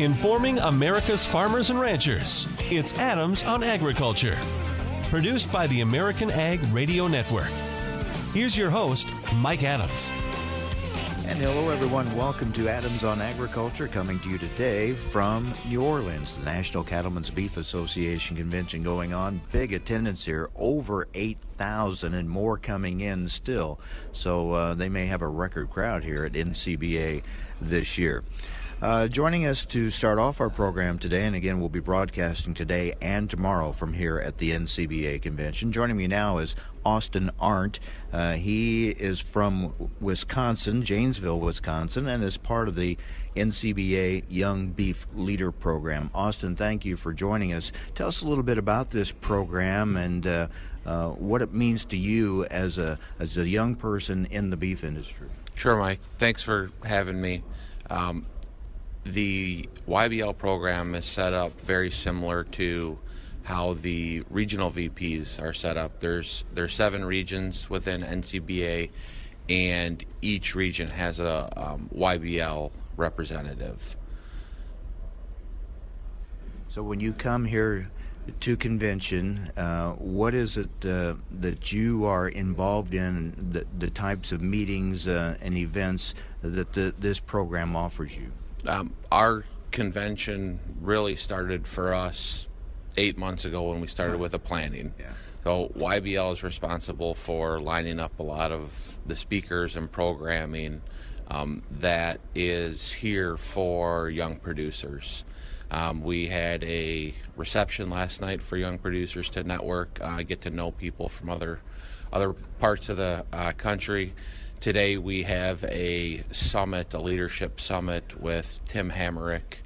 informing America's farmers and ranchers. It's Adams on Agriculture, produced by the American Ag Radio Network. Here's your host, Mike Adams. And hello, everyone. Welcome to Adams on Agriculture, coming to you today from New Orleans. The National Cattlemen's Beef Association convention going on. Big attendance here, over 8,000 and more coming in still. So uh, they may have a record crowd here at NCBA this year. Uh, joining us to start off our program today, and again, we'll be broadcasting today and tomorrow from here at the NCBA convention. Joining me now is Austin Arndt. Uh, he is from Wisconsin, Janesville, Wisconsin, and is part of the NCBA Young Beef Leader Program. Austin, thank you for joining us. Tell us a little bit about this program and uh, uh, what it means to you as a as a young person in the beef industry. Sure, Mike. Thanks for having me. Um, the YBL program is set up very similar to how the regional VPs are set up. There's there's seven regions within NCBA, and each region has a um, YBL representative. So when you come here to convention, uh, what is it uh, that you are involved in? The, the types of meetings uh, and events that the, this program offers you. Um, our convention really started for us eight months ago when we started with the planning. Yeah. So YBL is responsible for lining up a lot of the speakers and programming um, that is here for young producers. Um, we had a reception last night for young producers to network, uh, get to know people from other other parts of the uh, country. Today we have a summit, a leadership summit with Tim Hammerich,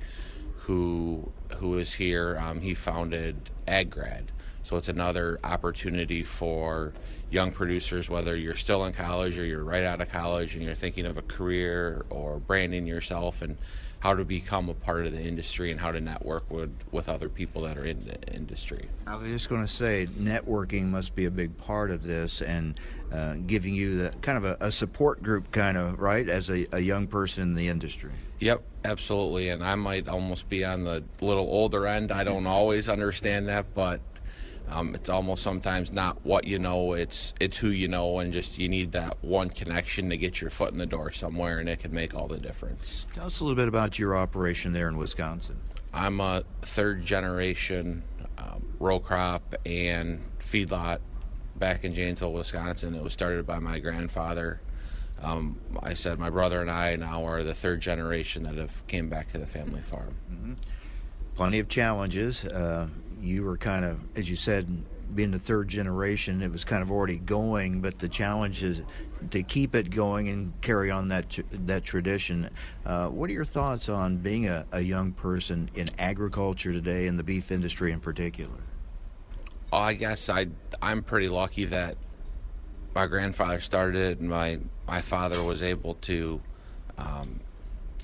who who is here. Um, he founded AgGrad, so it's another opportunity for young producers, whether you're still in college or you're right out of college and you're thinking of a career or branding yourself and how to become a part of the industry and how to network with, with other people that are in the industry. I was just going to say, networking must be a big part of this and uh, giving you the kind of a, a, support group, kind of, right, as a, a young person in the industry. Yep, absolutely. And I might almost be on the little older end. I don't always understand that, but um, it's almost sometimes not what you know; it's it's who you know, and just you need that one connection to get your foot in the door somewhere, and it can make all the difference. Tell us a little bit about your operation there in Wisconsin. I'm a third generation um, row crop and feedlot back in Janesville, Wisconsin. It was started by my grandfather. Um, I said my brother and I now are the third generation that have came back to the family farm. Mm-hmm. Plenty of challenges. Uh, you were kind of, as you said, being the third generation, it was kind of already going, but the challenge is to keep it going and carry on that that tradition. Uh, what are your thoughts on being a, a young person in agriculture today, in the beef industry in particular? I guess I I'm pretty lucky that my grandfather started it and my my father was able to um,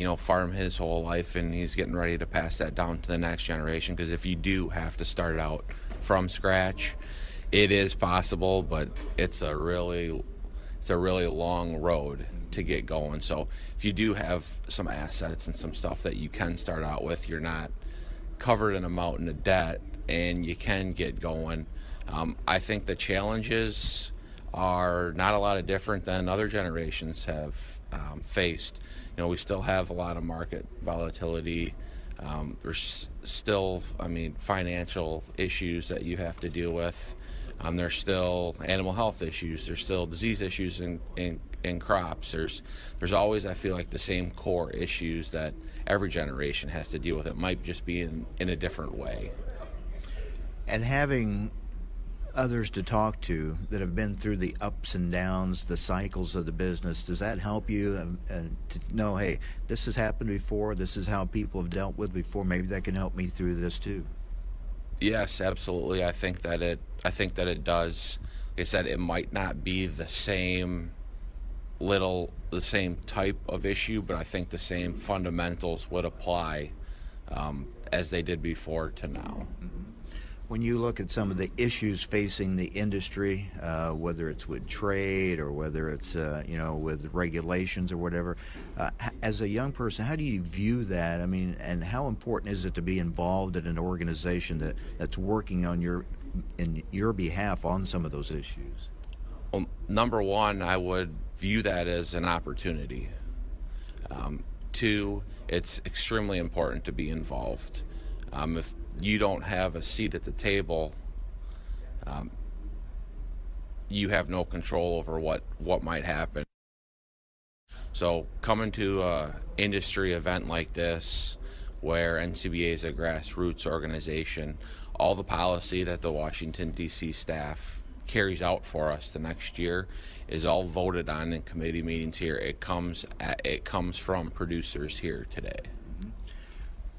you know, farm his whole life and he's getting ready to pass that down to the next generation. Because if you do have to start out from scratch, it is possible, but it's a really it's a really long road to get going. So if you do have some assets and some stuff that you can start out with, you're not covered in a mountain of debt and you can get going. Um, I think the challenges are not a lot of different than other generations have um, faced You know, we still have a lot of market volatility. Um, there's still, I mean, financial issues that you have to deal with. Um, there's still animal health issues. There's still disease issues in, in, in crops. There's there's always, I feel like, the same core issues that every generation has to deal with. It might just be in, in a different way. And having others to talk to that have been through the ups and downs, the cycles of the business. Does that help you uh, to know, hey, this has happened before. This is how people have dealt with before. Maybe that can help me through this too. Yes, absolutely. I think that it. I think that it does. Like I said, it might not be the same little, the same type of issue, but I think the same fundamentals would apply um, as they did before to now. Mm-hmm. When you look at some of the issues facing the industry, uh, whether it's with trade or whether it's uh, you know with regulations or whatever, uh, as a young person, how do you view that? I mean, and how important is it to be involved in an organization that, that's working on your in your behalf on some of those issues? Well, number one, I would view that as an opportunity. Um, two, it's extremely important to be involved. Um, if you don't have a seat at the table, um, you have no control over what, what might happen. So coming to an industry event like this, where NCBA is a grassroots organization, all the policy that the Washington D.C. staff carries out for us the next year is all voted on in committee meetings here. It comes at, it comes from producers here today.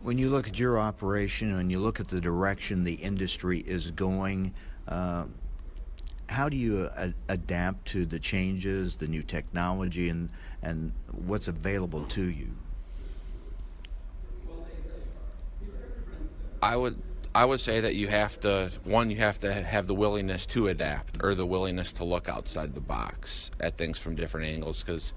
When you look at your operation and you look at the direction the industry is going, uh, how do you uh, adapt to the changes, the new technology, and and what's available to you? I would I would say that you have to one you have to have the willingness to adapt or the willingness to look outside the box at things from different angles because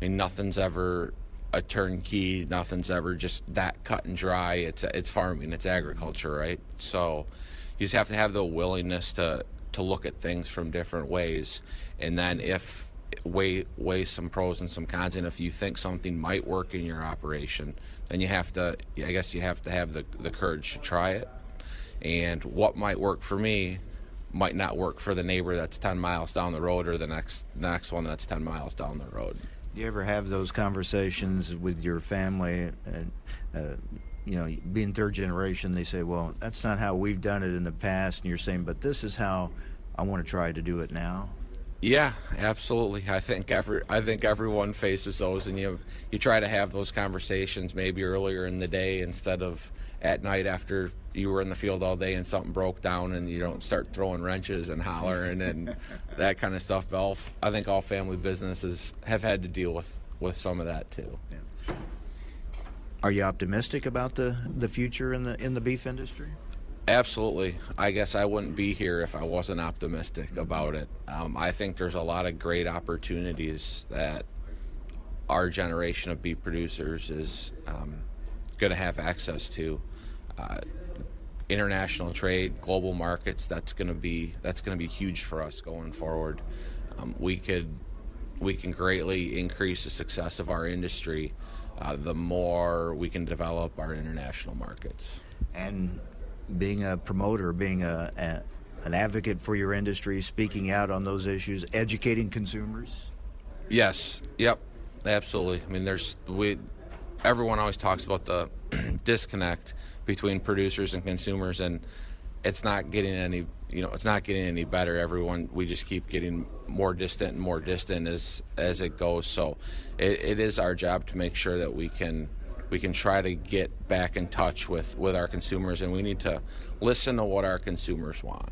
I mean nothing's ever a turnkey. Nothing's ever just that cut and dry. It's it's farming. It's agriculture, right? So you just have to have the willingness to to look at things from different ways, and then if weigh weigh some pros and some cons, and if you think something might work in your operation, then you have to. I guess you have to have the the courage to try it. And what might work for me might not work for the neighbor that's 10 miles down the road or the next next one that's 10 miles down the road. Do you ever have those conversations with your family? And, uh, you know, being third generation, they say, well, that's not how we've done it in the past. And you're saying, but this is how I want to try to do it now. Yeah, absolutely. I think every I think everyone faces those, and you you try to have those conversations maybe earlier in the day instead of at night after you were in the field all day and something broke down, and you don't start throwing wrenches and hollering and that kind of stuff. All, I think all family businesses have had to deal with with some of that too. Yeah. Are you optimistic about the the future in the in the beef industry? Absolutely. I guess I wouldn't be here if I wasn't optimistic about it. Um, I think there's a lot of great opportunities that our generation of beef producers is um, going to have access to. Uh, international trade, global markets. That's going to be that's going to be huge for us going forward. Um, we could we can greatly increase the success of our industry uh, the more we can develop our international markets. And being a promoter, being a, a, an advocate for your industry, speaking out on those issues, educating consumers. Yes. Yep. Absolutely. I mean, there's we. Everyone always talks about the disconnect between producers and consumers, and it's not getting any. You know, it's not getting any better. Everyone, we just keep getting more distant and more distant as as it goes. So, it, it is our job to make sure that we can we can try to get back in touch with, with our consumers, and we need to listen to what our consumers want.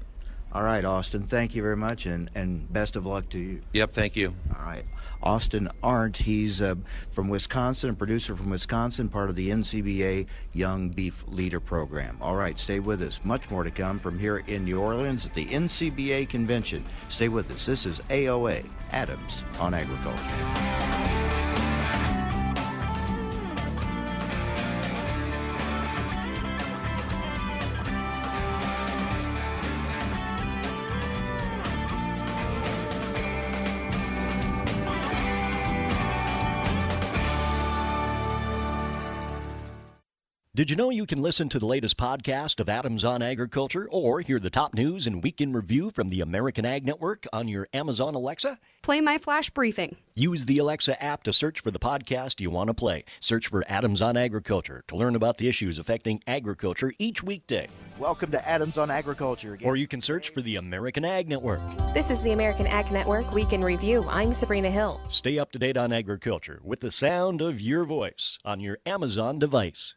All right, Austin, thank you very much, and, and best of luck to you. Yep, thank you. All right. Austin Arndt, he's uh, from Wisconsin, a producer from Wisconsin, part of the NCBA Young Beef Leader Program. All right, stay with us. Much more to come from here in New Orleans at the NCBA Convention. Stay with us. This is AOA, Adams on Agriculture. Did you know you can listen to the latest podcast of Adams on Agriculture or hear the top news and weekend review from the American Ag Network on your Amazon Alexa? Play my flash briefing. Use the Alexa app to search for the podcast you want to play. Search for Adams on Agriculture to learn about the issues affecting agriculture each weekday. Welcome to Adams on Agriculture again. Or you can search for the American Ag Network. This is the American Ag Network Week in Review. I'm Sabrina Hill. Stay up to date on agriculture with the sound of your voice on your Amazon device.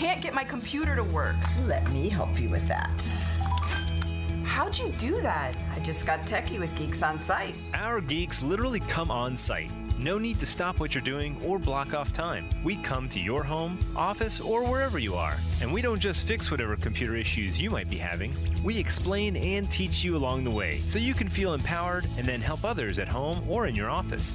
I can't get my computer to work. Let me help you with that. How'd you do that? I just got techie with Geeks on Site. Our geeks literally come on site. No need to stop what you're doing or block off time. We come to your home, office, or wherever you are. And we don't just fix whatever computer issues you might be having, we explain and teach you along the way so you can feel empowered and then help others at home or in your office.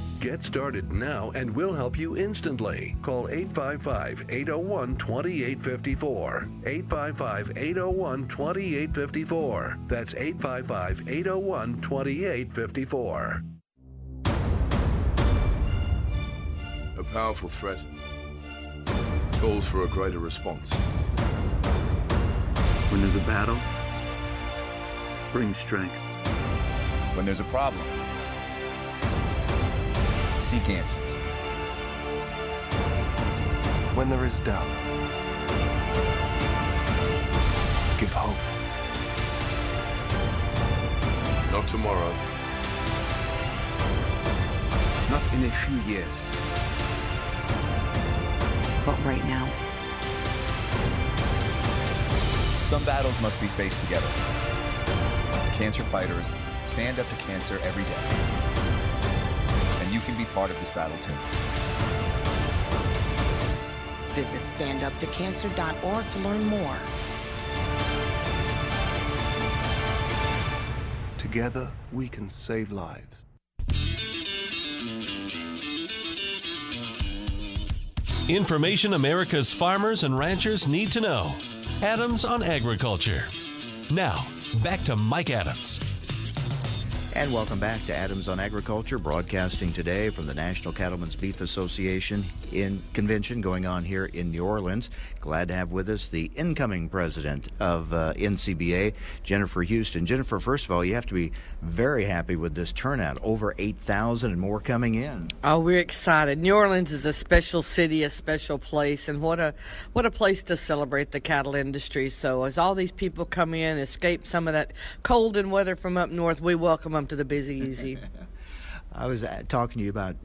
Get started now and we'll help you instantly. Call 855 801 2854. 855 801 2854. That's 855 801 2854. A powerful threat calls for a greater response. When there's a battle, bring strength. When there's a problem, seek answers. When there is doubt, give hope. Not tomorrow. Not in a few years. But right now. Some battles must be faced together. Cancer fighters stand up to cancer every day. And you can be part of this battle too. Visit standuptocancer.org to learn more. Together, we can save lives. Information America's farmers and ranchers need to know. Adams on Agriculture. Now, back to Mike Adams. And welcome back to Adams on Agriculture, broadcasting today from the National Cattlemen's Beef Association in convention going on here in New Orleans. Glad to have with us the incoming president of uh, NCBA, Jennifer Houston. Jennifer, first of all, you have to be very happy with this turnout. Over 8,000 and more coming in. Oh, we're excited. New Orleans is a special city, a special place, and what a what a place to celebrate the cattle industry. So as all these people come in, escape some of that cold and weather from up north, we welcome them to the Big Easy. I was uh, talking to you about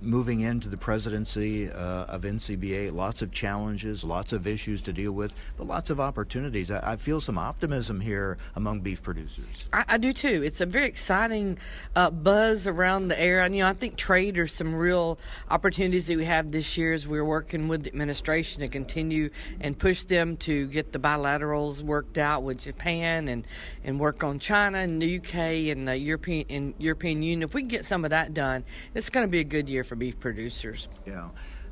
moving into the presidency uh, of NCBA, lots of challenges, lots of issues to deal with, but lots of opportunities. I, I feel some optimism here among beef producers. I, I do too. It's a very exciting uh, buzz around the air. And, you know, I think trade are some real opportunities that we have this year as we're working with the administration to continue and push them to get the bilaterals worked out with Japan and, and work on China and the UK and the European and European Union. If we can get some of that done, it's going to be a good year for beef producers. Yeah.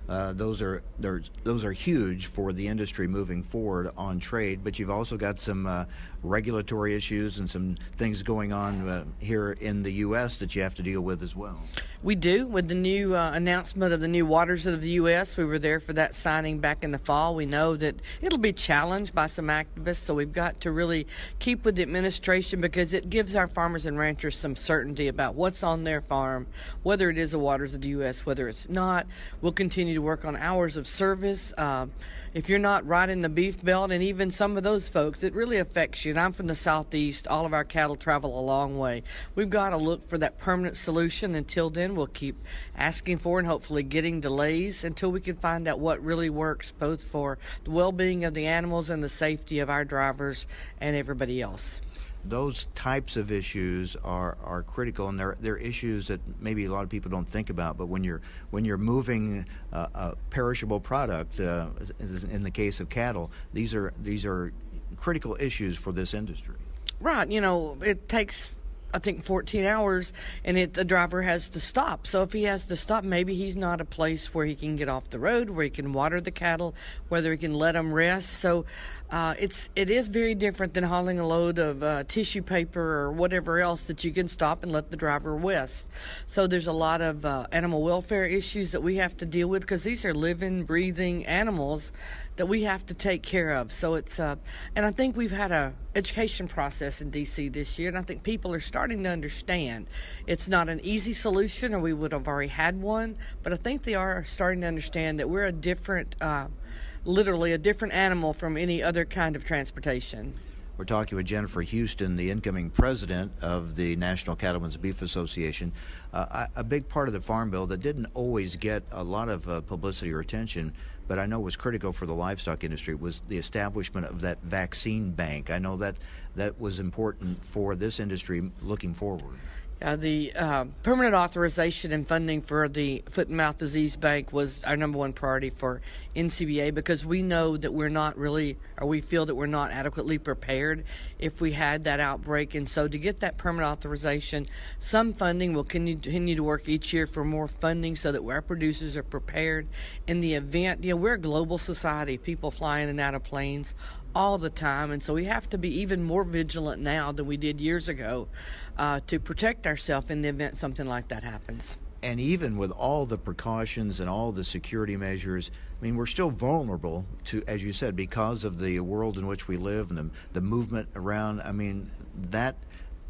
Uh, those are those are huge for the industry moving forward on trade. But you've also got some uh, regulatory issues and some things going on uh, here in the U.S. that you have to deal with as well. We do with the new uh, announcement of the new waters of the U.S. We were there for that signing back in the fall. We know that it'll be challenged by some activists, so we've got to really keep with the administration because it gives our farmers and ranchers some certainty about what's on their farm, whether it is the waters of the U.S., whether it's not. We'll continue to work on hours of service. Uh, if you're not right in the beef belt, and even some of those folks, it really affects you. And I'm from the southeast. All of our cattle travel a long way. We've got to look for that permanent solution. Until then, we'll keep asking for and hopefully getting delays until we can find out what really works, both for the well-being of the animals and the safety of our drivers and everybody else those types of issues are, are critical, and they're, they're issues that maybe a lot of people don't think about. But when you're when you're moving uh, a perishable product, uh, in the case of cattle, these are these are critical issues for this industry. Right. You know, it takes I think 14 hours, and it, the driver has to stop. So if he has to stop, maybe he's not a place where he can get off the road, where he can water the cattle, whether he can let them rest. So uh, it's it is very different than hauling a load of uh, tissue paper or whatever else that you can stop and let the driver rest. So there's a lot of uh, animal welfare issues that we have to deal with because these are living, breathing animals that we have to take care of. So it's uh, and I think we've had a education process in DC this year, and I think people are starting to understand it's not an easy solution, or we would have already had one. But I think they are starting to understand that we're a different, uh, literally a different animal from any other kind of transportation. We're talking with Jennifer Houston, the incoming president of the National Cattlemen's Beef Association. Uh, a big part of the Farm Bill that didn't always get a lot of uh, publicity or attention but I know was critical for the livestock industry was the establishment of that vaccine bank. I know that that was important for this industry looking forward. Uh, the uh, permanent authorization and funding for the foot and mouth disease bank was our number one priority for NCBA because we know that we're not really, or we feel that we're not adequately prepared if we had that outbreak. And so to get that permanent authorization, some funding will continue to work each year for more funding so that our producers are prepared in the event. You know, we're a global society, people flying in and out of planes all the time. And so we have to be even more vigilant now than we did years ago uh, to protect ourselves in the event something like that happens. And even with all the precautions and all the security measures, I mean, we're still vulnerable to, as you said, because of the world in which we live and the, the movement around. I mean, that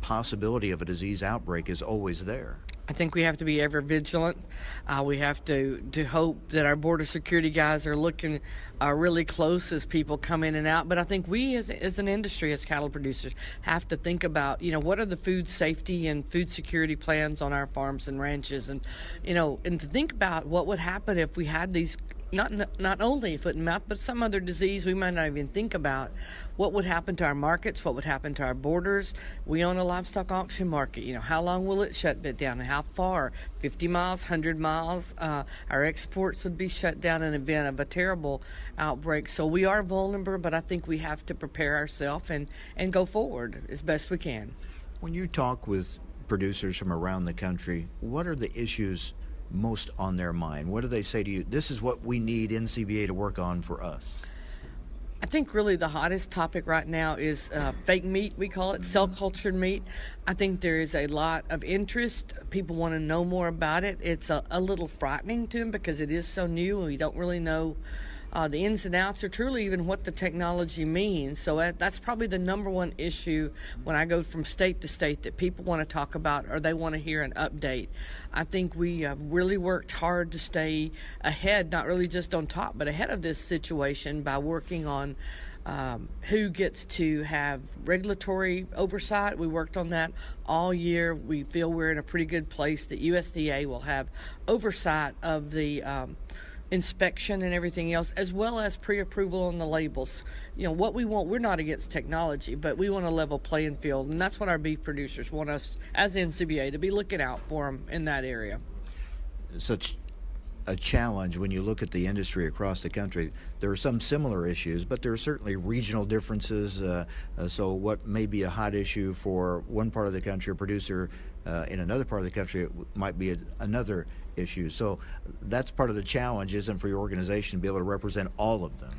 possibility of a disease outbreak is always there. I think we have to be ever vigilant. Uh, we have to, to hope that our border security guys are looking uh, really close as people come in and out. But I think we, as, as an industry, as cattle producers, have to think about, you know, what are the food safety and food security plans on our farms and ranches, and you know, and to think about what would happen if we had these not not only foot and mouth, but some other disease we might not even think about. What would happen to our markets? What would happen to our borders? We own a livestock auction market. You know, how long will it shut down? How far? 50 miles, 100 miles? Uh, our exports would be shut down in event of a terrible outbreak. So we are vulnerable, but I think we have to prepare ourselves and and go forward as best we can. When you talk with producers from around the country, what are the issues? Most on their mind? What do they say to you? This is what we need NCBA to work on for us. I think really the hottest topic right now is uh, fake meat, we call it, cell cultured meat. I think there is a lot of interest. People want to know more about it. It's a, a little frightening to them because it is so new and we don't really know uh, the ins and outs, or truly even what the technology means. So that, that's probably the number one issue when I go from state to state that people want to talk about or they want to hear an update. I think we have really worked hard to stay ahead, not really just on top, but ahead of this situation by working on. Um, who gets to have regulatory oversight. We worked on that all year. We feel we're in a pretty good place that USDA will have oversight of the um, inspection and everything else, as well as pre-approval on the labels. You know what we want. We're not against technology, but we want a level playing field, and that's what our beef producers want us as NCBA to be looking out for them in that area. Such a challenge when you look at the industry across the country. There are some similar issues, but there are certainly regional differences. Uh, uh, so, what may be a hot issue for one part of the country, a producer uh, in another part of the country, might be a, another issue. So that's part of the challenge, isn't for your organization to be able to represent all of them.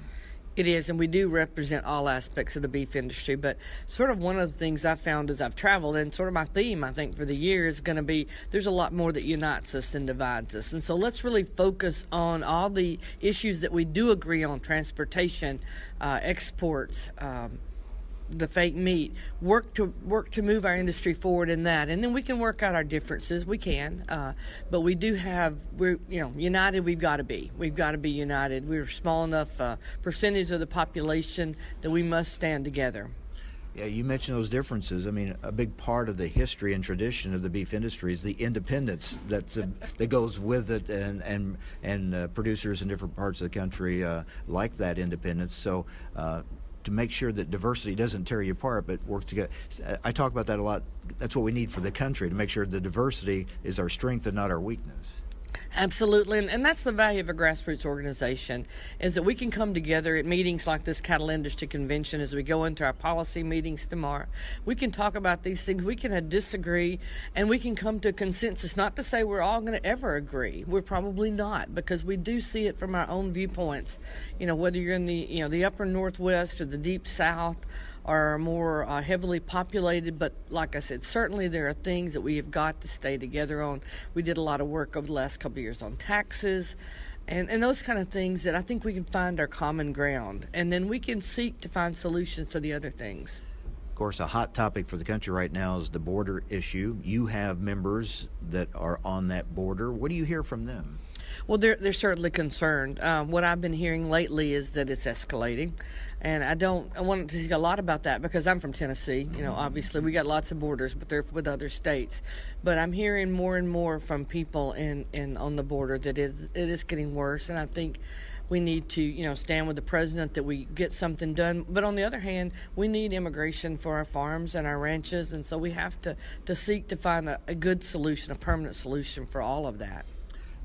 It is, and we do represent all aspects of the beef industry. But sort of one of the things I've found as I've traveled, and sort of my theme, I think, for the year is going to be there's a lot more that unites us than divides us. And so let's really focus on all the issues that we do agree on transportation, uh, exports, um, the fake meat work to work to move our industry forward in that. And then we can work out our differences. We can uh, but we do have we're you know united we've got to be. We've got to be united. We're a small enough uh, percentage of the population that we must stand together. Yeah, you mentioned those differences. I mean, a big part of the history and tradition of the beef industry is the independence that's uh, that goes with it, and and and uh, producers in different parts of the country uh, like that independence. So uh, to make sure that diversity doesn't tear you apart but works together. I talk about that a lot. That's what we need for the country to make sure the diversity is our strength and not our weakness. Absolutely, and, and that's the value of a grassroots organization is that we can come together at meetings like this cattle industry convention as we go into our policy meetings tomorrow. We can talk about these things. We can uh, disagree, and we can come to a consensus. Not to say we're all going to ever agree. We're probably not because we do see it from our own viewpoints. You know, whether you're in the you know the upper northwest or the deep south are more uh, heavily populated, but like I said, certainly there are things that we have got to stay together on. We did a lot of work over the last couple of years on taxes and, and those kind of things that I think we can find our common ground, and then we can seek to find solutions to the other things. Of course, a hot topic for the country right now is the border issue. You have members that are on that border. What do you hear from them? Well, they're they're certainly concerned. Uh, what I've been hearing lately is that it's escalating, and I don't I want to talk a lot about that because I'm from Tennessee. You know, obviously we got lots of borders, but they're with other states. But I'm hearing more and more from people in, in on the border that it is, it is getting worse, and I think we need to you know stand with the president that we get something done but on the other hand we need immigration for our farms and our ranches and so we have to to seek to find a, a good solution a permanent solution for all of that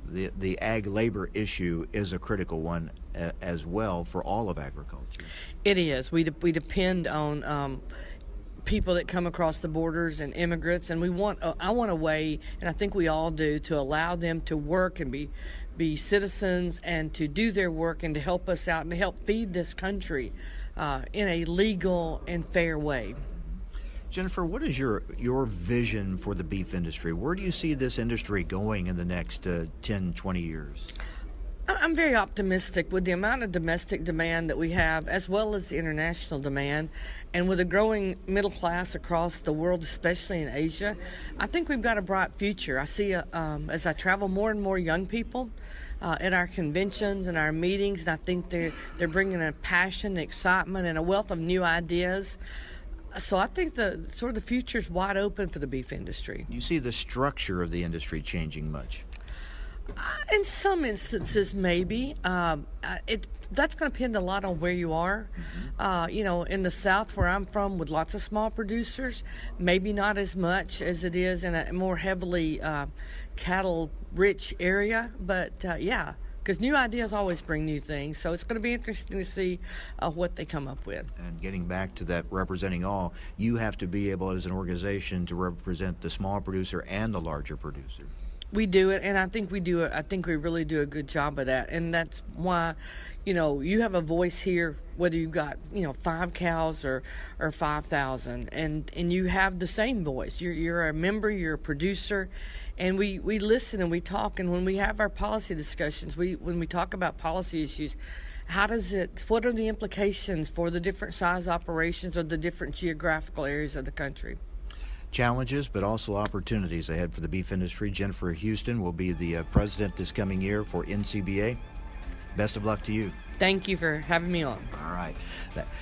the the ag labor issue is a critical one uh, as well for all of agriculture. It is. We de- we depend on. Um, people that come across the borders and immigrants and we want uh, I want a way and I think we all do to allow them to work and be be citizens and to do their work and to help us out and to help feed this country uh, in a legal and fair way. Jennifer, what is your your vision for the beef industry? Where do you see this industry going in the next uh, 10, 20 years? I'm very optimistic with the amount of domestic demand that we have, as well as the international demand, and with a growing middle class across the world, especially in Asia. I think we've got a bright future. I see, um, as I travel, more and more young people uh, at our conventions and our meetings, and I think they're they're bringing a passion, excitement, and a wealth of new ideas so I think the sort of the future is wide open for the beef industry. You see the structure of the industry changing much. Uh, in some instances, maybe um, uh, it that's going to depend a lot on where you are. Mm-hmm. Uh, you know, in the South, where I'm from, with lots of small producers, maybe not as much as it is in a more heavily uh, cattle-rich area. But uh, yeah, because new ideas always bring new things. So it's going to be interesting to see uh, what they come up with. And getting back to that representing all, you have to be able as an organization to represent the small producer and the larger producer. We do it, and I think we do it. I think we really do a good job of that, and that's why, you know, you have a voice here, whether you've got you know five cows or or five thousand, and and you have the same voice. You're you're a member, you're a producer, and we, we listen and we talk and when we have our policy discussions we when we talk about policy issues how does it what are the implications for the different size operations or the different geographical areas of the country challenges but also opportunities ahead for the beef industry jennifer houston will be the uh, president this coming year for ncba best of luck to you Thank you for having me on. All right.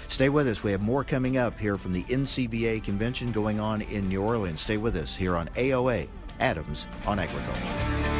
Stay with us. We have more coming up here from the NCBA convention going on in New Orleans. Stay with us here on AOA Adams on Agriculture.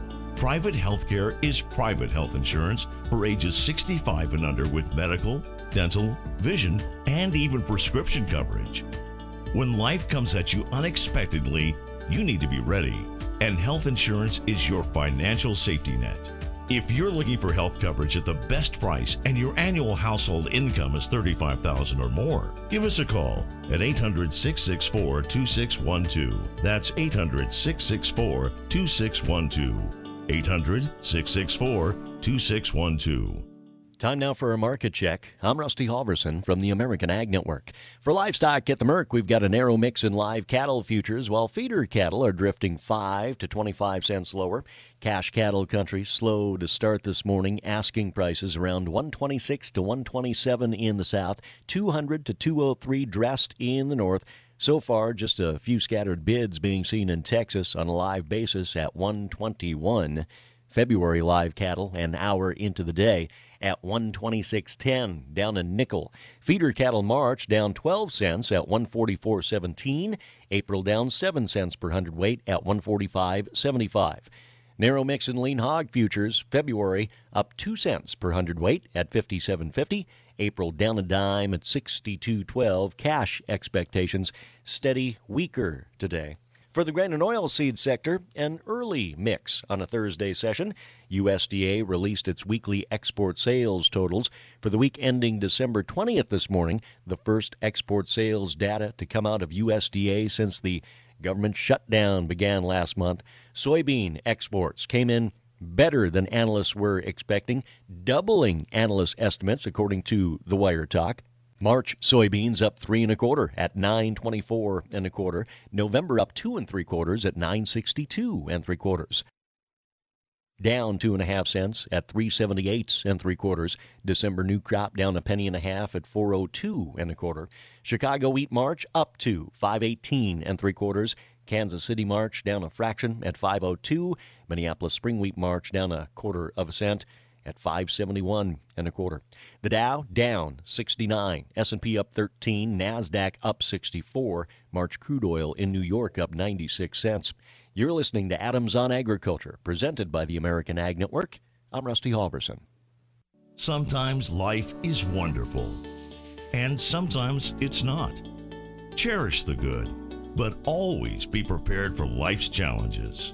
Private healthcare is private health insurance for ages 65 and under with medical, dental, vision, and even prescription coverage. When life comes at you unexpectedly, you need to be ready and health insurance is your financial safety net. If you're looking for health coverage at the best price and your annual household income is 35000 or more, give us a call at 800 664 2612. That's 800 664 2612. 800 664 2612. Time now for a market check. I'm Rusty Halverson from the American Ag Network. For livestock at the Merc, we've got a narrow mix in live cattle futures, while feeder cattle are drifting 5 to 25 cents lower. Cash cattle country slow to start this morning. Asking prices around 126 to 127 in the south, 200 to 203 dressed in the north. So far, just a few scattered bids being seen in Texas on a live basis at 121. February live cattle an hour into the day at 126.10 down a nickel. Feeder cattle March down 12 cents at 144.17. April down 7 cents per hundredweight at 145.75. Narrow mix and lean hog futures February up 2 cents per hundredweight at 57.50. April down a dime at 62.12. Cash expectations steady weaker today. For the grain and oilseed sector, an early mix on a Thursday session. USDA released its weekly export sales totals for the week ending December 20th this morning, the first export sales data to come out of USDA since the government shutdown began last month. Soybean exports came in better than analysts were expecting, doubling analyst estimates according to the Wire Talk. March soybeans up three and a quarter at 924 and a quarter. November up two and three quarters at 962 and three quarters. Down two and a half cents at 378 and three quarters. December new crop down a penny and a half at 402 and a quarter. Chicago wheat March up to 518 and three quarters. Kansas City March down a fraction at 502. Minneapolis Spring Wheat March down a quarter of a cent at 571 and a quarter. The Dow down 69, S&P up 13, Nasdaq up 64, March crude oil in New York up 96 cents. You're listening to Adams on Agriculture, presented by the American Ag Network. I'm Rusty Halverson. Sometimes life is wonderful, and sometimes it's not. Cherish the good, but always be prepared for life's challenges.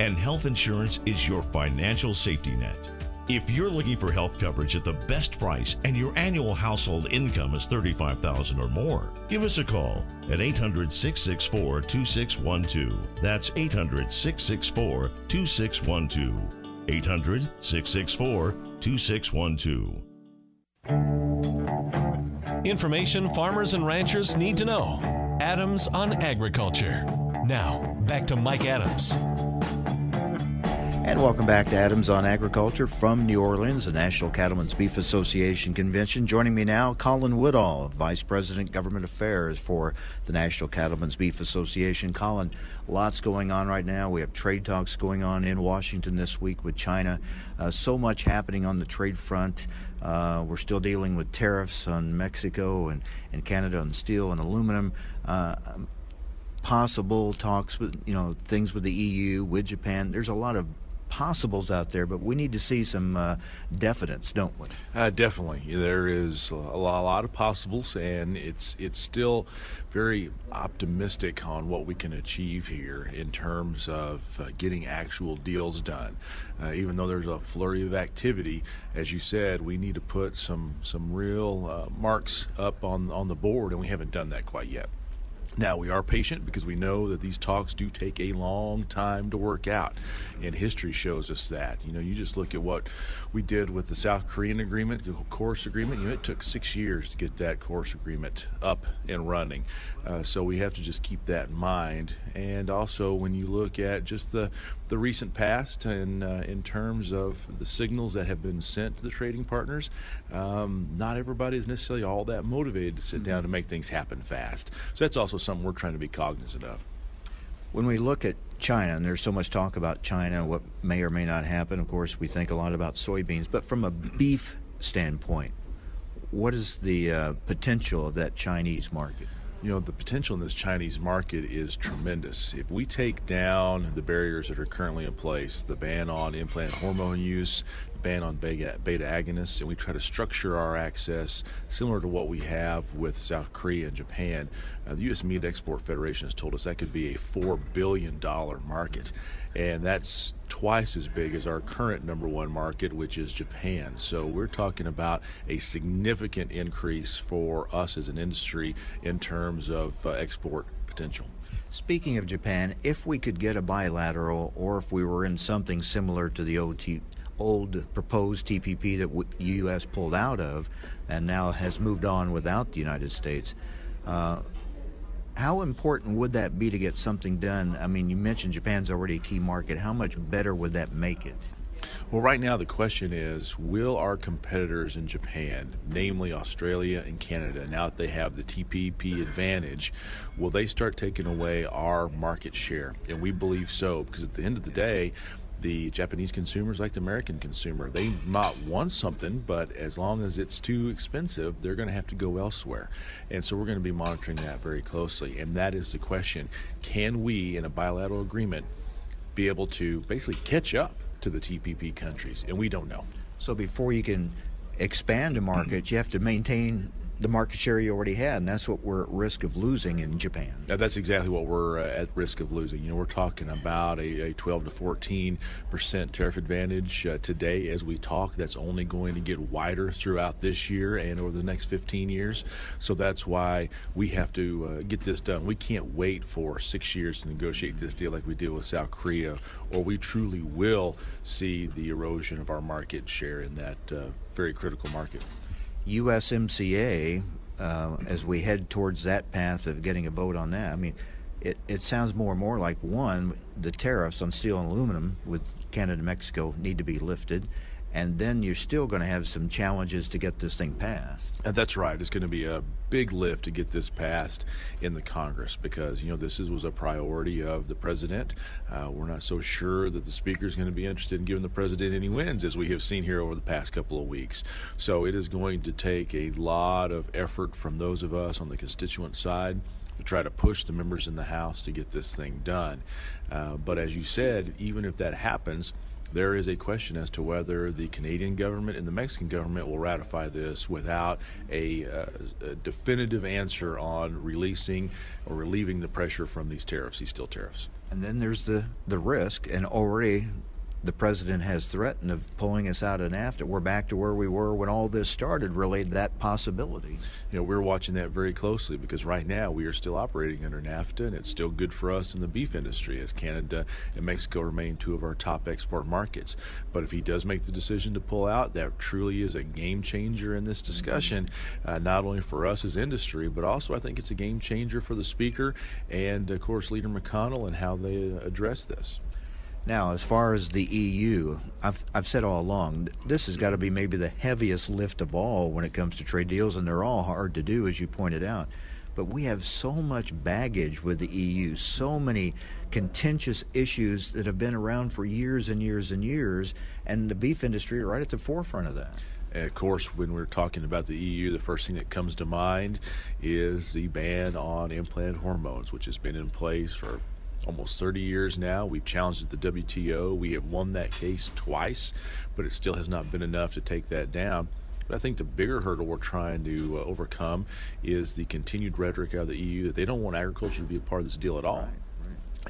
and health insurance is your financial safety net. If you're looking for health coverage at the best price and your annual household income is 35,000 or more, give us a call at 800-664-2612. That's 800-664-2612. 800-664-2612. Information farmers and ranchers need to know. Adams on Agriculture. Now, back to Mike Adams. And welcome back to Adams on Agriculture from New Orleans, the National Cattlemen's Beef Association Convention. Joining me now, Colin Woodall, Vice President Government Affairs for the National Cattlemen's Beef Association. Colin, lots going on right now. We have trade talks going on in Washington this week with China. Uh, so much happening on the trade front. Uh, we're still dealing with tariffs on Mexico and, and Canada on steel and aluminum. Uh, possible talks with, you know, things with the EU, with Japan. There's a lot of possibles out there, but we need to see some uh, don't we? Uh, definitely, there is a lot, a lot, of possibles, and it's it's still very optimistic on what we can achieve here in terms of uh, getting actual deals done. Uh, even though there's a flurry of activity, as you said, we need to put some some real uh, marks up on on the board, and we haven't done that quite yet. Now, we are patient because we know that these talks do take a long time to work out, and history shows us that. You know, you just look at what we did with the South Korean agreement, the KORUS agreement. You know, it took six years to get that KORUS agreement up and running. Uh, so we have to just keep that in mind. And also, when you look at just the the recent past and uh, in terms of the signals that have been sent to the trading partners, um, not everybody is necessarily all that motivated to sit down to make things happen fast. So that's also something we're trying to be cognizant of. When we look at China, and there's so much talk about China, what may or may not happen, of course, we think a lot about soybeans, but from a beef standpoint, what is the uh, potential of that Chinese market? you know, the potential in this Chinese market is tremendous. If we take down the barriers that are currently in place, the ban on implant hormone use, ban on beta, beta agonists, and we try to structure our access similar to what we have with South Korea and Japan. Uh, the U.S. Meat Export Federation has told us that could be a $4 billion market, and that's twice as big as our current number one market, which is Japan. So we're talking about a significant increase for us as an industry in terms of uh, export potential. Speaking of Japan, if we could get a bilateral, or if we were in something similar to the OT, old proposed TPP that the U.S. pulled out of and now has moved on without the United States, uh, how important would that be to get something done? I mean, you mentioned Japan's already a key market. How much better would that make it? Well, right now the question is will our competitors in Japan, namely Australia and Canada, now that they have the TPP advantage, will they start taking away our market share? And we believe so, because at the end of the day, the Japanese consumers like the American consumer. They might want something, but as long as it's too expensive, they're going to have to go elsewhere. And so we're going to be monitoring that very closely. And that is the question can we, in a bilateral agreement, be able to basically catch up to the TPP countries? And we don't know. So before you can expand a market, you have to maintain the market share you already had, and that's what we're at risk of losing in Japan. That's exactly what we're uh, at risk of losing. You know, we're talking about a, a 12 to 14 percent tariff advantage uh, today as we talk. That's only going to get wider throughout this year and over the next 15 years. So that's why we have to uh, get this done. We can't wait for six years to negotiate this deal like we did with South Korea, or we truly will see the erosion of our market share in that uh, very critical market. USMCA, uh, as we head towards that path of getting a vote on that, I mean, it, it sounds more and more like one, the tariffs on steel and aluminum with Canada and Mexico need to be lifted and then you're still going to have some challenges to get this thing passed. And that's right. It's going to be a big lift to get this passed in the Congress because you know this is, was a priority of the president. Uh, we're not so sure that the speaker is going to be interested in giving the president any wins, as we have seen here over the past couple of weeks. So it is going to take a lot of effort from those of us on the constituent side to try to push the members in the House to get this thing done. Uh, but as you said, even if that happens there is a question as to whether the Canadian government and the Mexican government will ratify this without a, uh, a, definitive answer on releasing or relieving the pressure from these tariffs, these steel tariffs. And then there's the, the risk, and already the president has threatened of pulling us out of NAFTA. We're back to where we were when all this started, really, that possibility. You know, we're watching that very closely because right now we are still operating under NAFTA and it's still good for us in the beef industry as Canada and Mexico remain two of our top export markets. But if he does make the decision to pull out, that truly is a game changer in this discussion, mm-hmm. uh, not only for us as industry, but also I think it's a game changer for the speaker and, of course, Leader McConnell and how they uh, address this. Now, as far as the EU, I've, I've said all along, this has got to be maybe the heaviest lift of all when it comes to trade deals, and they're all hard to do, as you pointed out. But we have so much baggage with the EU, so many contentious issues that have been around for years and years and years, and the beef industry right at the forefront of that. And of course, when we're talking about the EU, the first thing that comes to mind is the ban on implant hormones, which has been in place for almost 30 years now. We've challenged the WTO. We have won that case twice, but it still has not been enough to take that down. But I think the bigger hurdle we're trying to uh, overcome is the continued rhetoric out of the EU that they don't want agriculture to be a part of this deal at all. Right.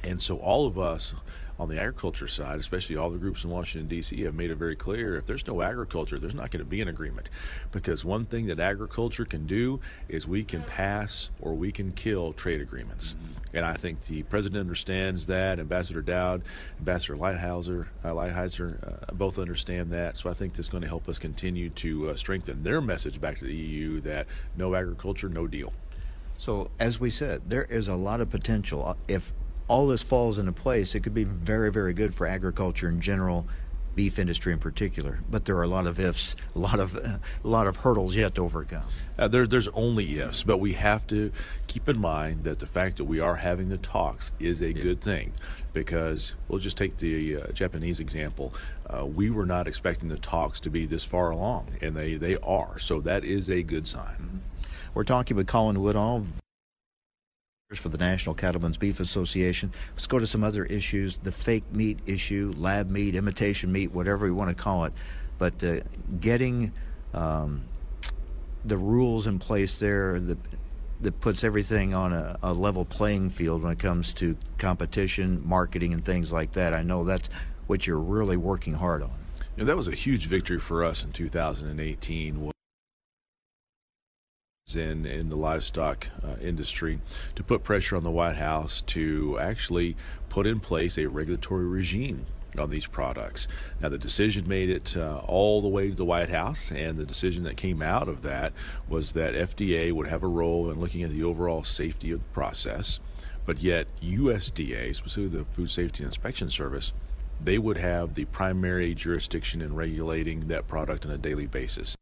And so all of us on the agriculture side, especially all the groups in Washington, D.C., have made it very clear if there's no agriculture, there's not going to be an agreement. Because one thing that agriculture can do is we can pass or we can kill trade agreements. Mm-hmm. And I think the president understands that. Ambassador Doud, Ambassador Lighthizer, uh, Lighthizer uh, both understand that. So I think this is going to help us continue to uh, strengthen their message back to the EU that no agriculture, no deal. So, as we said, there is a lot of potential. Uh, if all this falls into place, it could be very, very good for agriculture in general, beef industry in particular. But there are a lot of ifs, a lot of uh, a lot of hurdles yet to overcome. Uh, there, there's only ifs, but we have to keep in mind that the fact that we are having the talks is a yeah. good thing. Because we'll just take the uh, Japanese example. Uh, we were not expecting the talks to be this far along, and they, they are. So that is a good sign. Mm-hmm. We're talking with Colin Woodall, for the National Cattlemen's Beef Association. Let's go to some other issues the fake meat issue, lab meat, imitation meat, whatever you want to call it. but uh, getting um, the rules in place there that that puts everything on a, a, level playing field when it comes to competition, marketing, and things like that. I know that's what you're really working hard on. Yeah, that was a huge victory for us in 2018 in in the livestock uh, industry to put pressure on the White House to actually put in place a regulatory regime on these products. Now, the decision made it uh, all the way to the White House, and the decision that came out of that was that FDA would have a role in looking at the overall safety of the process, but yet USDA, specifically the Food Safety Inspection Service, they would have the primary jurisdiction in regulating that product on a daily basis.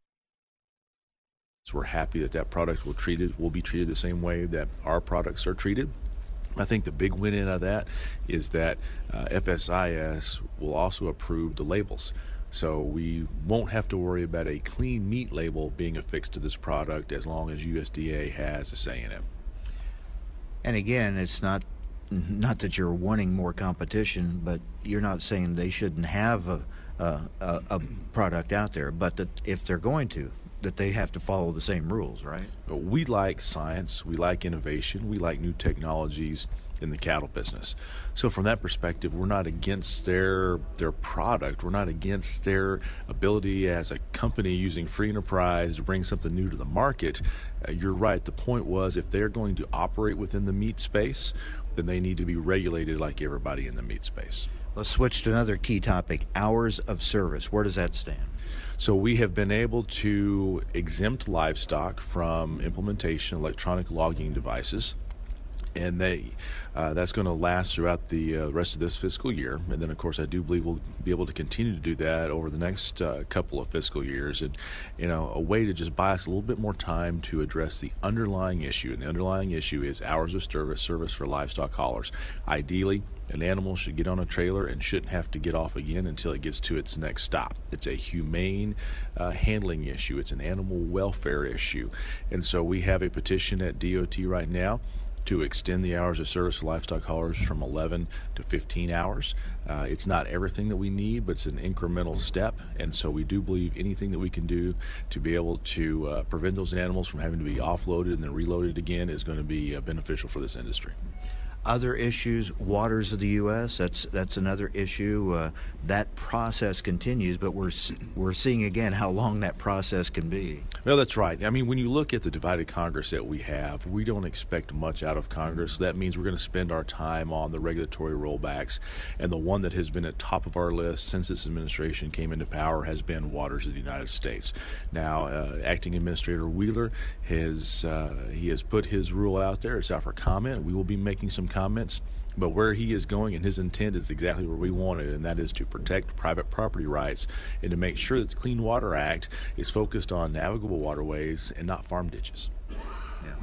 So we're happy that that product will will be treated the same way that our products are treated. I think the big win in of that is that uh, FSIS will also approve the labels. So we won't have to worry about a clean meat label being affixed to this product as long as USDA has a say in it. And again, it's not not that you're wanting more competition, but you're not saying they shouldn't have a, a, a product out there, but that if they're going to, that they have to follow the same rules, right? We like science, we like innovation, we like new technologies in the cattle business. So from that perspective, we're not against their their product. We're not against their ability as a company using free enterprise to bring something new to the market. Uh, you're right. The point was if they're going to operate within the meat space, then they need to be regulated like everybody in the meat space. Let's switch to another key topic, hours of service. Where does that stand? So we have been able to exempt livestock from implementation electronic logging devices and they uh, that's going to last throughout the uh, rest of this fiscal year. And then, of course, I do believe we'll be able to continue to do that over the next uh, couple of fiscal years. And you know, a way to just buy us a little bit more time to address the underlying issue. And the underlying issue is hours of service service for livestock haulers. Ideally, an animal should get on a trailer and shouldn't have to get off again until it gets to its next stop. It's a humane uh, handling issue. It's an animal welfare issue. And so we have a petition at DOT right now to extend the hours of service for livestock haulers from 11 to 15 hours. Uh, it's not everything that we need, but it's an incremental step. And so we do believe anything that we can do to be able to uh, prevent those animals from having to be offloaded and then reloaded again is going to be uh, beneficial for this industry other issues, waters of the U.S. That's that's another issue. Uh, that process continues, but we're we're seeing again how long that process can be. Well, that's right. I mean, when you look at the divided Congress that we have, we don't expect much out of Congress. That means we're going to spend our time on the regulatory rollbacks, and the one that has been at top of our list since this administration came into power has been waters of the United States. Now, uh, Acting Administrator Wheeler has uh, he has put his rule out there. It's out for comment. We will be making some comments. But where he is going and his intent is exactly where we want it, and that is to protect private property rights and to make sure that the Clean Water Act is focused on navigable waterways and not farm ditches. Yeah.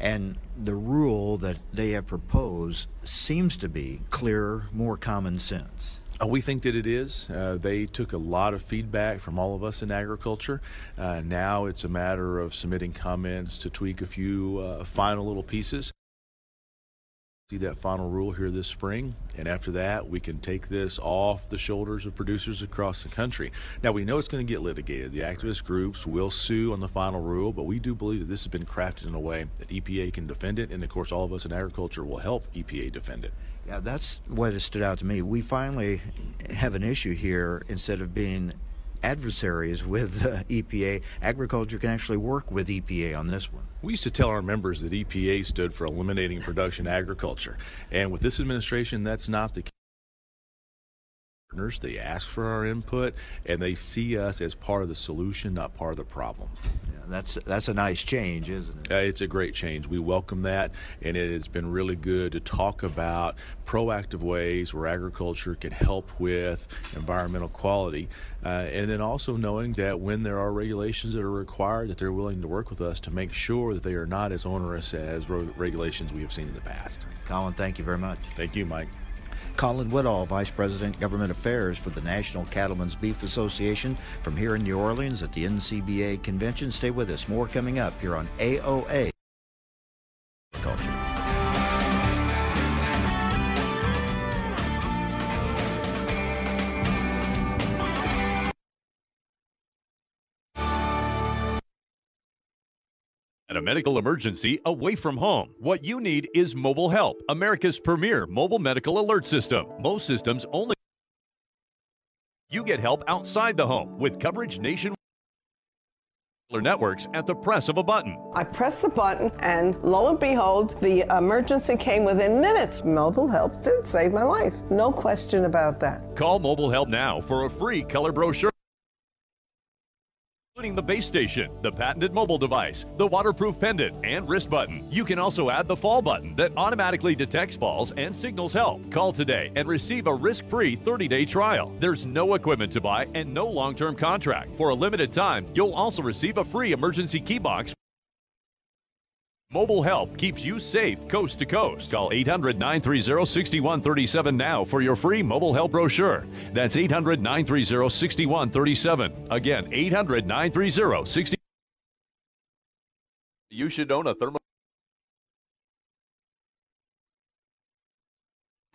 And the rule that they have proposed seems to be clearer, more common sense. Uh, we think that it is. Uh, they took a lot of feedback from all of us in agriculture. Uh, now it's a matter of submitting comments to tweak a few uh, final little pieces see that final rule here this spring. And after that, we can take this off the shoulders of producers across the country. Now, we know it's going to get litigated. The activist groups will sue on the final rule, but we do believe that this has been crafted in a way that EPA can defend it. And of course, all of us in agriculture will help EPA defend it. Yeah, that's what has stood out to me. We finally have an issue here instead of being adversaries with uh, EPA. Agriculture can actually work with EPA on this one. We used to tell our members that EPA stood for eliminating production agriculture. And with this administration, that's not the case. They ask for our input and they see us as part of the solution, not part of the problem. Yeah, that's that's a nice change, isn't it? Uh, it's a great change. We welcome that, and it has been really good to talk about proactive ways where agriculture can help with environmental quality, uh, and then also knowing that when there are regulations that are required, that they're willing to work with us to make sure that they are not as onerous as regulations we have seen in the past. Colin, thank you very much. Thank you, Mike. Colin Woodall, Vice President, Government Affairs for the National Cattlemen's Beef Association, from here in New Orleans at the NCBA convention. Stay with us. More coming up here on AOA At a medical emergency away from home, what you need is Mobile Help, America's premier mobile medical alert system. Most systems only you get help outside the home with coverage nationwide networks at the press of a button. I pressed the button, and lo and behold, the emergency came within minutes. Mobile help did save my life. No question about that. Call Mobile Help now for a free color brochure including the base station, the patented mobile device, the waterproof pendant, and wrist button. You can also add the fall button that automatically detects falls and signals help. Call today and receive a risk-free 30-day trial. There's no equipment to buy and no long-term contract. For a limited time, you'll also receive a free emergency key box Mobile Help keeps you safe coast to coast. Call 800 930 6137 now for your free Mobile Help brochure. That's 800 930 6137. Again, 800 930 60. You should own a thermal.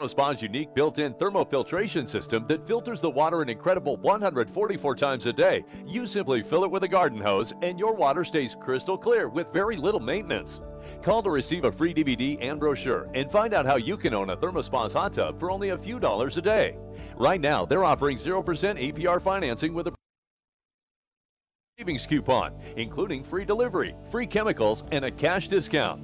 Thermospa's unique built-in thermofiltration system that filters the water an incredible 144 times a day. You simply fill it with a garden hose and your water stays crystal clear with very little maintenance. Call to receive a free DVD and brochure and find out how you can own a Thermospa's hot tub for only a few dollars a day. Right now, they're offering 0% APR financing with a savings coupon, including free delivery, free chemicals, and a cash discount.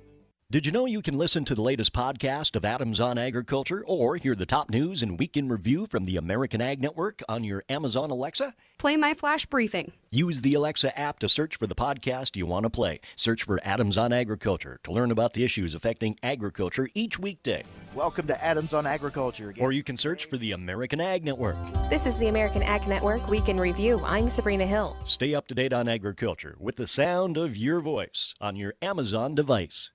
Did you know you can listen to the latest podcast of Adams on Agriculture or hear the top news and weekend review from the American Ag Network on your Amazon Alexa? Play my flash briefing. Use the Alexa app to search for the podcast you want to play. Search for Adams on Agriculture to learn about the issues affecting agriculture each weekday. Welcome to Adams on Agriculture. Again. Or you can search for the American Ag Network. This is the American Ag Network Week in Review. I'm Sabrina Hill. Stay up to date on agriculture with the sound of your voice on your Amazon device.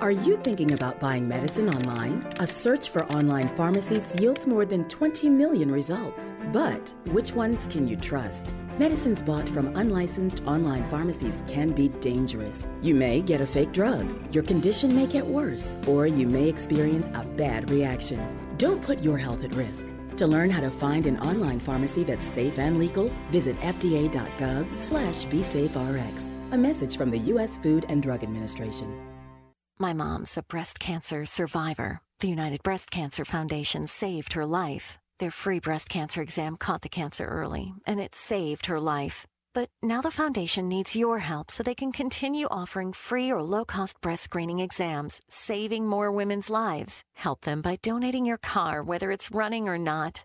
Are you thinking about buying medicine online? A search for online pharmacies yields more than 20 million results. But which ones can you trust? Medicines bought from unlicensed online pharmacies can be dangerous. You may get a fake drug, your condition may get worse, or you may experience a bad reaction. Don't put your health at risk. To learn how to find an online pharmacy that's safe and legal, visit fda.gov slash besaferx. A message from the U.S. Food and Drug Administration. My mom's a breast cancer survivor. The United Breast Cancer Foundation saved her life. Their free breast cancer exam caught the cancer early, and it saved her life. But now the foundation needs your help so they can continue offering free or low cost breast screening exams, saving more women's lives. Help them by donating your car, whether it's running or not.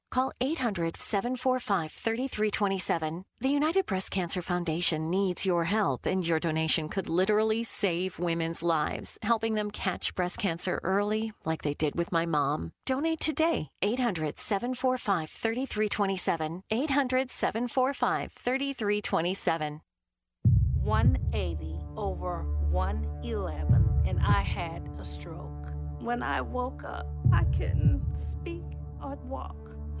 Call 800 745 3327. The United Breast Cancer Foundation needs your help, and your donation could literally save women's lives, helping them catch breast cancer early, like they did with my mom. Donate today. 800 745 3327. 800 745 3327. 180 over 111, and I had a stroke. When I woke up, I couldn't speak or walk.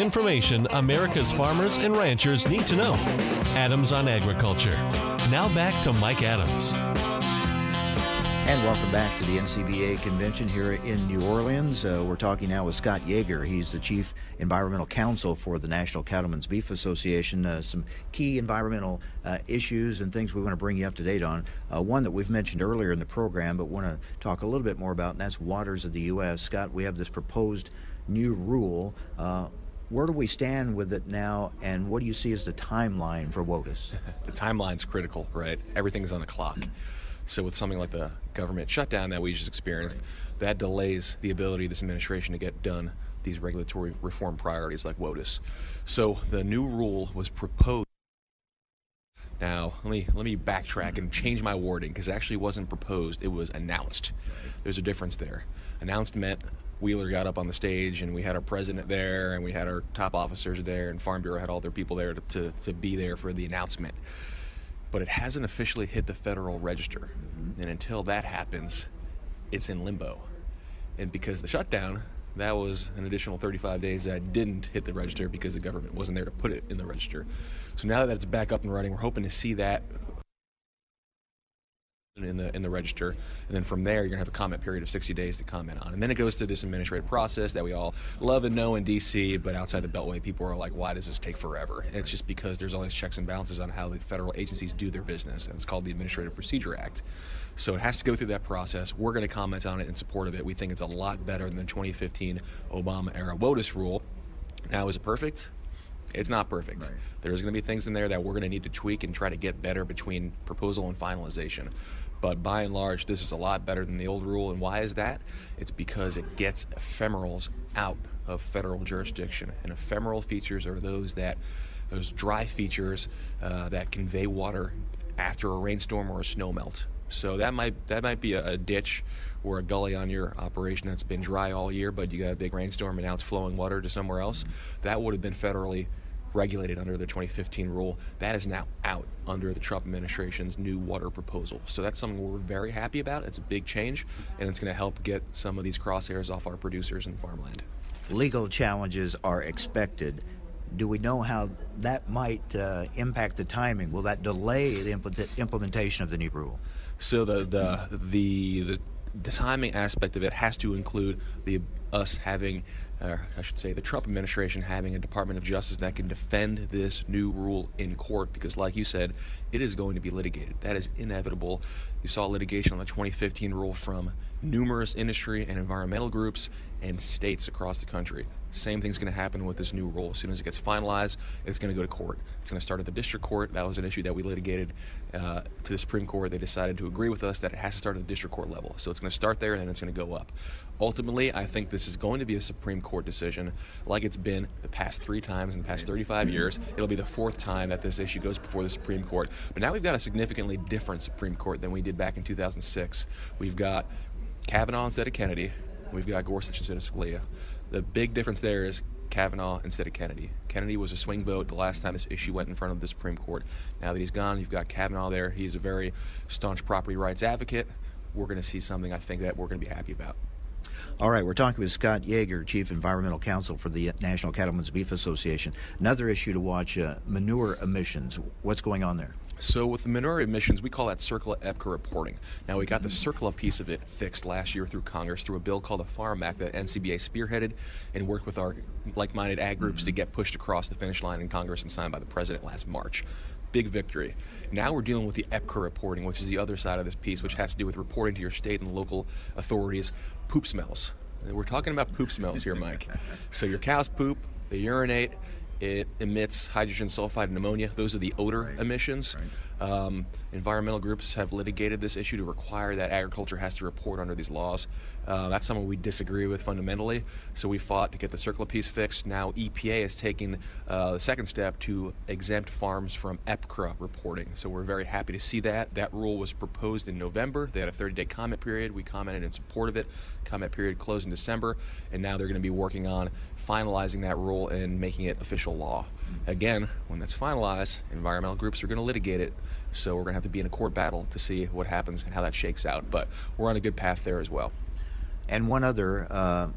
Information America's farmers and ranchers need to know. Adams on Agriculture. Now back to Mike Adams. And welcome back to the NCBA convention here in New Orleans. Uh, we're talking now with Scott Yager. He's the Chief Environmental Counsel for the National Cattlemen's Beef Association. Uh, some key environmental uh, issues and things we want to bring you up to date on. Uh, one that we've mentioned earlier in the program, but want to talk a little bit more about, and that's waters of the U.S. Scott, we have this proposed new rule. Where do we stand with it now, and what do you see as the timeline for WOTUS? the timeline's critical, right? Everything's on the clock. Mm-hmm. So with something like the government shutdown that we just experienced, right. that delays the ability of this administration to get done these regulatory reform priorities like WOTUS. So the new rule was proposed. Now let me let me backtrack and change my wording because it actually wasn't proposed; it was announced. There's a difference there. Announced meant Wheeler got up on the stage and we had our president there and we had our top officers there and Farm Bureau had all their people there to, to, to be there for the announcement but it hasn't officially hit the Federal Register. And until that happens, it's in limbo. And because the shutdown, that was an additional 35 days that didn't hit the register because the government wasn't there to put it in the register. So now that it's back up and running, we're hoping to see that in the in the register, and then from there you're gonna have a comment period of 60 days to comment on, and then it goes through this administrative process that we all love and know in DC, but outside the Beltway, people are like, why does this take forever? And it's just because there's all these checks and balances on how the federal agencies do their business, and it's called the Administrative Procedure Act. So it has to go through that process. We're going to comment on it in support of it. We think it's a lot better than the 2015 Obama era WOTUS rule. Now, is it perfect? It's not perfect. Right. There's going to be things in there that we're going to need to tweak and try to get better between proposal and finalization. But by and large, this is a lot better than the old rule. And why is that? It's because it gets ephemerals out of federal jurisdiction. And ephemeral features are those that those dry features uh, that convey water after a rainstorm or a snowmelt. So that might that might be a, a, ditch or a gully on your operation that's been dry all year, but you got a big rainstorm and now it's flowing water to somewhere else. That would have been federally regulated under the 2015 rule. That is now out under the Trump administration's new water proposal. So that's something we're very happy about. It's a big change, and it's going to help get some of these crosshairs off our producers and farmland. Legal challenges are expected. Do we know how that might uh, impact the timing? Will that delay the impl- implementation of the new rule? So the the the, the the timing aspect of it has to include the us having or I should say, the Trump administration having a Department of Justice that can defend this new rule in court because, like you said, it is going to be litigated. That is inevitable. You saw litigation on the 2015 rule from numerous industry and environmental groups and states across the country. Same thing's going to happen with this new rule. As soon as it gets finalized, it's going to go to court. It's going to start at the district court. That was an issue that we litigated uh, to the Supreme Court. They decided to agree with us that it has to start at the district court level. So it's going to start there and then it's going to go up. Ultimately, I think this is going to be a Supreme Court decision like it's been the past three times in the past 35 years. It'll be the fourth time that this issue goes before the Supreme Court. But now we've got a significantly different Supreme Court than we did back in 2006. We've got Kavanaugh instead of Kennedy. We've got Gorsuch instead of Scalia. The big difference there is Kavanaugh instead of Kennedy. Kennedy was a swing vote the last time this issue went in front of the Supreme Court. Now that he's gone, you've got Kavanaugh there. He's a very staunch property rights advocate. We're going to see something I think that we're going to be happy about. All right, we're talking with Scott Yager, Chief Environmental Counsel for the National Cattlemen's Beef Association. Another issue to watch uh, manure emissions. What's going on there? So with the manure emissions, we call that CERCLA EPCRA reporting. Now we got the CERCLA piece of it fixed last year through Congress through a bill called the Farm Act that NCBA spearheaded and worked with our like-minded ag groups to get pushed across the finish line in Congress and signed by the president last March. Big victory. Now we're dealing with the EPCRA reporting, which is the other side of this piece, which has to do with reporting to your state and local authorities poop smells. We're talking about poop smells here, Mike. So your cows poop, they urinate, it emits hydrogen sulfide and ammonia. Those are the odor right. emissions. Right. Um, environmental groups have litigated this issue to require that agriculture has to report under these laws. Uh, that's something we disagree with fundamentally. So we fought to get the CERCLA piece fixed. Now EPA is taking uh, the second step to exempt farms from EPCRA reporting. So we're very happy to see that. That rule was proposed in November. They had a 30-day comment period. We commented in support of it. Comment period closed in December, and now they're going to be working on finalizing that rule and making it official law. Again, when that's finalized, environmental groups are going to litigate it. So we're going to have to be in a court battle to see what happens and how that shakes out. But we're on a good path there as well. And one other, uh,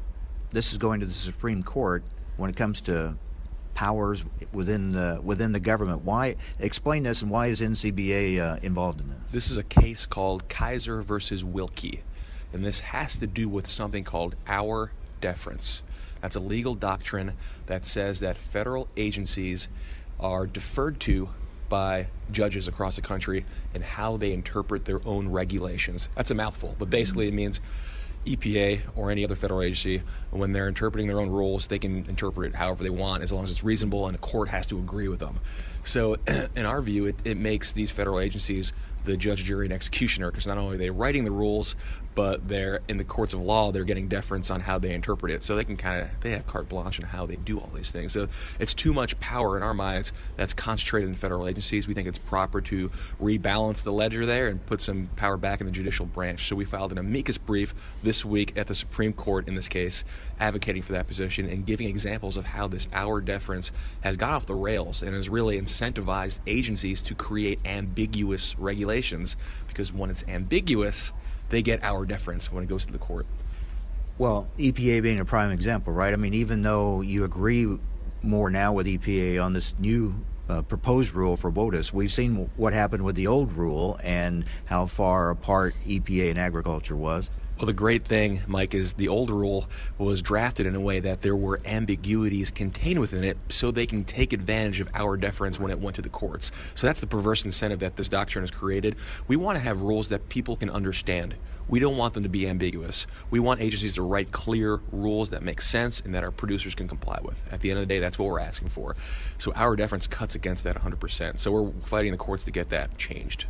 this is going to the Supreme Court when it comes to powers within the within the government. Why explain this and why is NCBA uh, involved in this? This is a case called Kisor versus Wilkie, and this has to do with something called Auer deference. That's a legal doctrine that says that federal agencies are deferred to by judges across the country and how they interpret their own regulations. That's a mouthful, but basically it means EPA or any other federal agency, when they're interpreting their own rules, they can interpret it however they want as long as it's reasonable and a court has to agree with them. So, in our view, it, it makes these federal agencies the judge, jury, and executioner because not only are they writing the rules, but they're in the courts of law, they're getting deference on how they interpret it. So they can kind of they have carte blanche on how they do all these things. So it's too much power in our minds that's concentrated in federal agencies. We think it's proper to rebalance the ledger there and put some power back in the judicial branch. So we filed an amicus brief this week at the Supreme Court in this case, advocating for that position and giving examples of how this Auer deference has gone off the rails and has really incentivized agencies to create ambiguous regulations because when it's ambiguous they get Auer deference when it goes to the court. Well, EPA being a prime example, right? I mean, even though you agree more now with EPA on this new uh, proposed rule for WOTUS, we've seen what happened with the old rule and how far apart EPA and agriculture was. Well, the great thing, Mike, is the old rule was drafted in a way that there were ambiguities contained within it so they can take advantage of Auer deference when it went to the courts. So that's the perverse incentive that this doctrine has created. We want to have rules that people can understand. We don't want them to be ambiguous. We want agencies to write clear rules that make sense and that our producers can comply with. At the end of the day, that's what we're asking for. So Auer deference cuts against that 100%. So we're fighting the courts to get that changed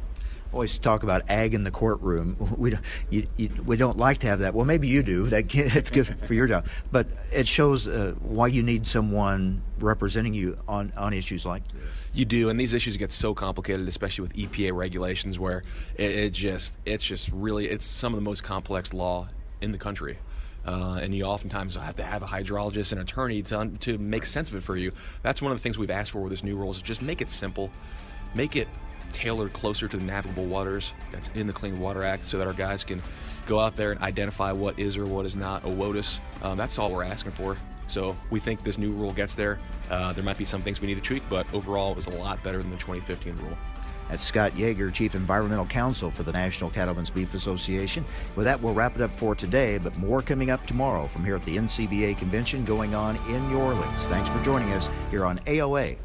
always talk about ag in the courtroom. We don't, you, you, we don't like to have that. Well, maybe you do. That it's good for your job, but it shows uh, why you need someone representing you on on issues like. You do, and these issues get so complicated, especially with EPA regulations, where it, it just it's just really it's some of the most complex law in the country. Uh, and you oftentimes have to have a hydrologist and attorney to, to make sense of it for you. That's one of the things we've asked for with this new rule is just make it simple, make it tailored closer to the navigable waters that's in the Clean Water Act so that our guys can go out there and identify what is or what is not a WOTUS. Um, that's all we're asking for. So we think this new rule gets there. Uh, there might be some things we need to tweak, but overall it was a lot better than the 2015 rule. That's Scott Yeager, Chief Environmental Counsel for the National Cattlemen's Beef Association. With that, we'll wrap it up for today, but more coming up tomorrow from here at the NCBA convention going on in New Orleans. Thanks for joining us here on AOA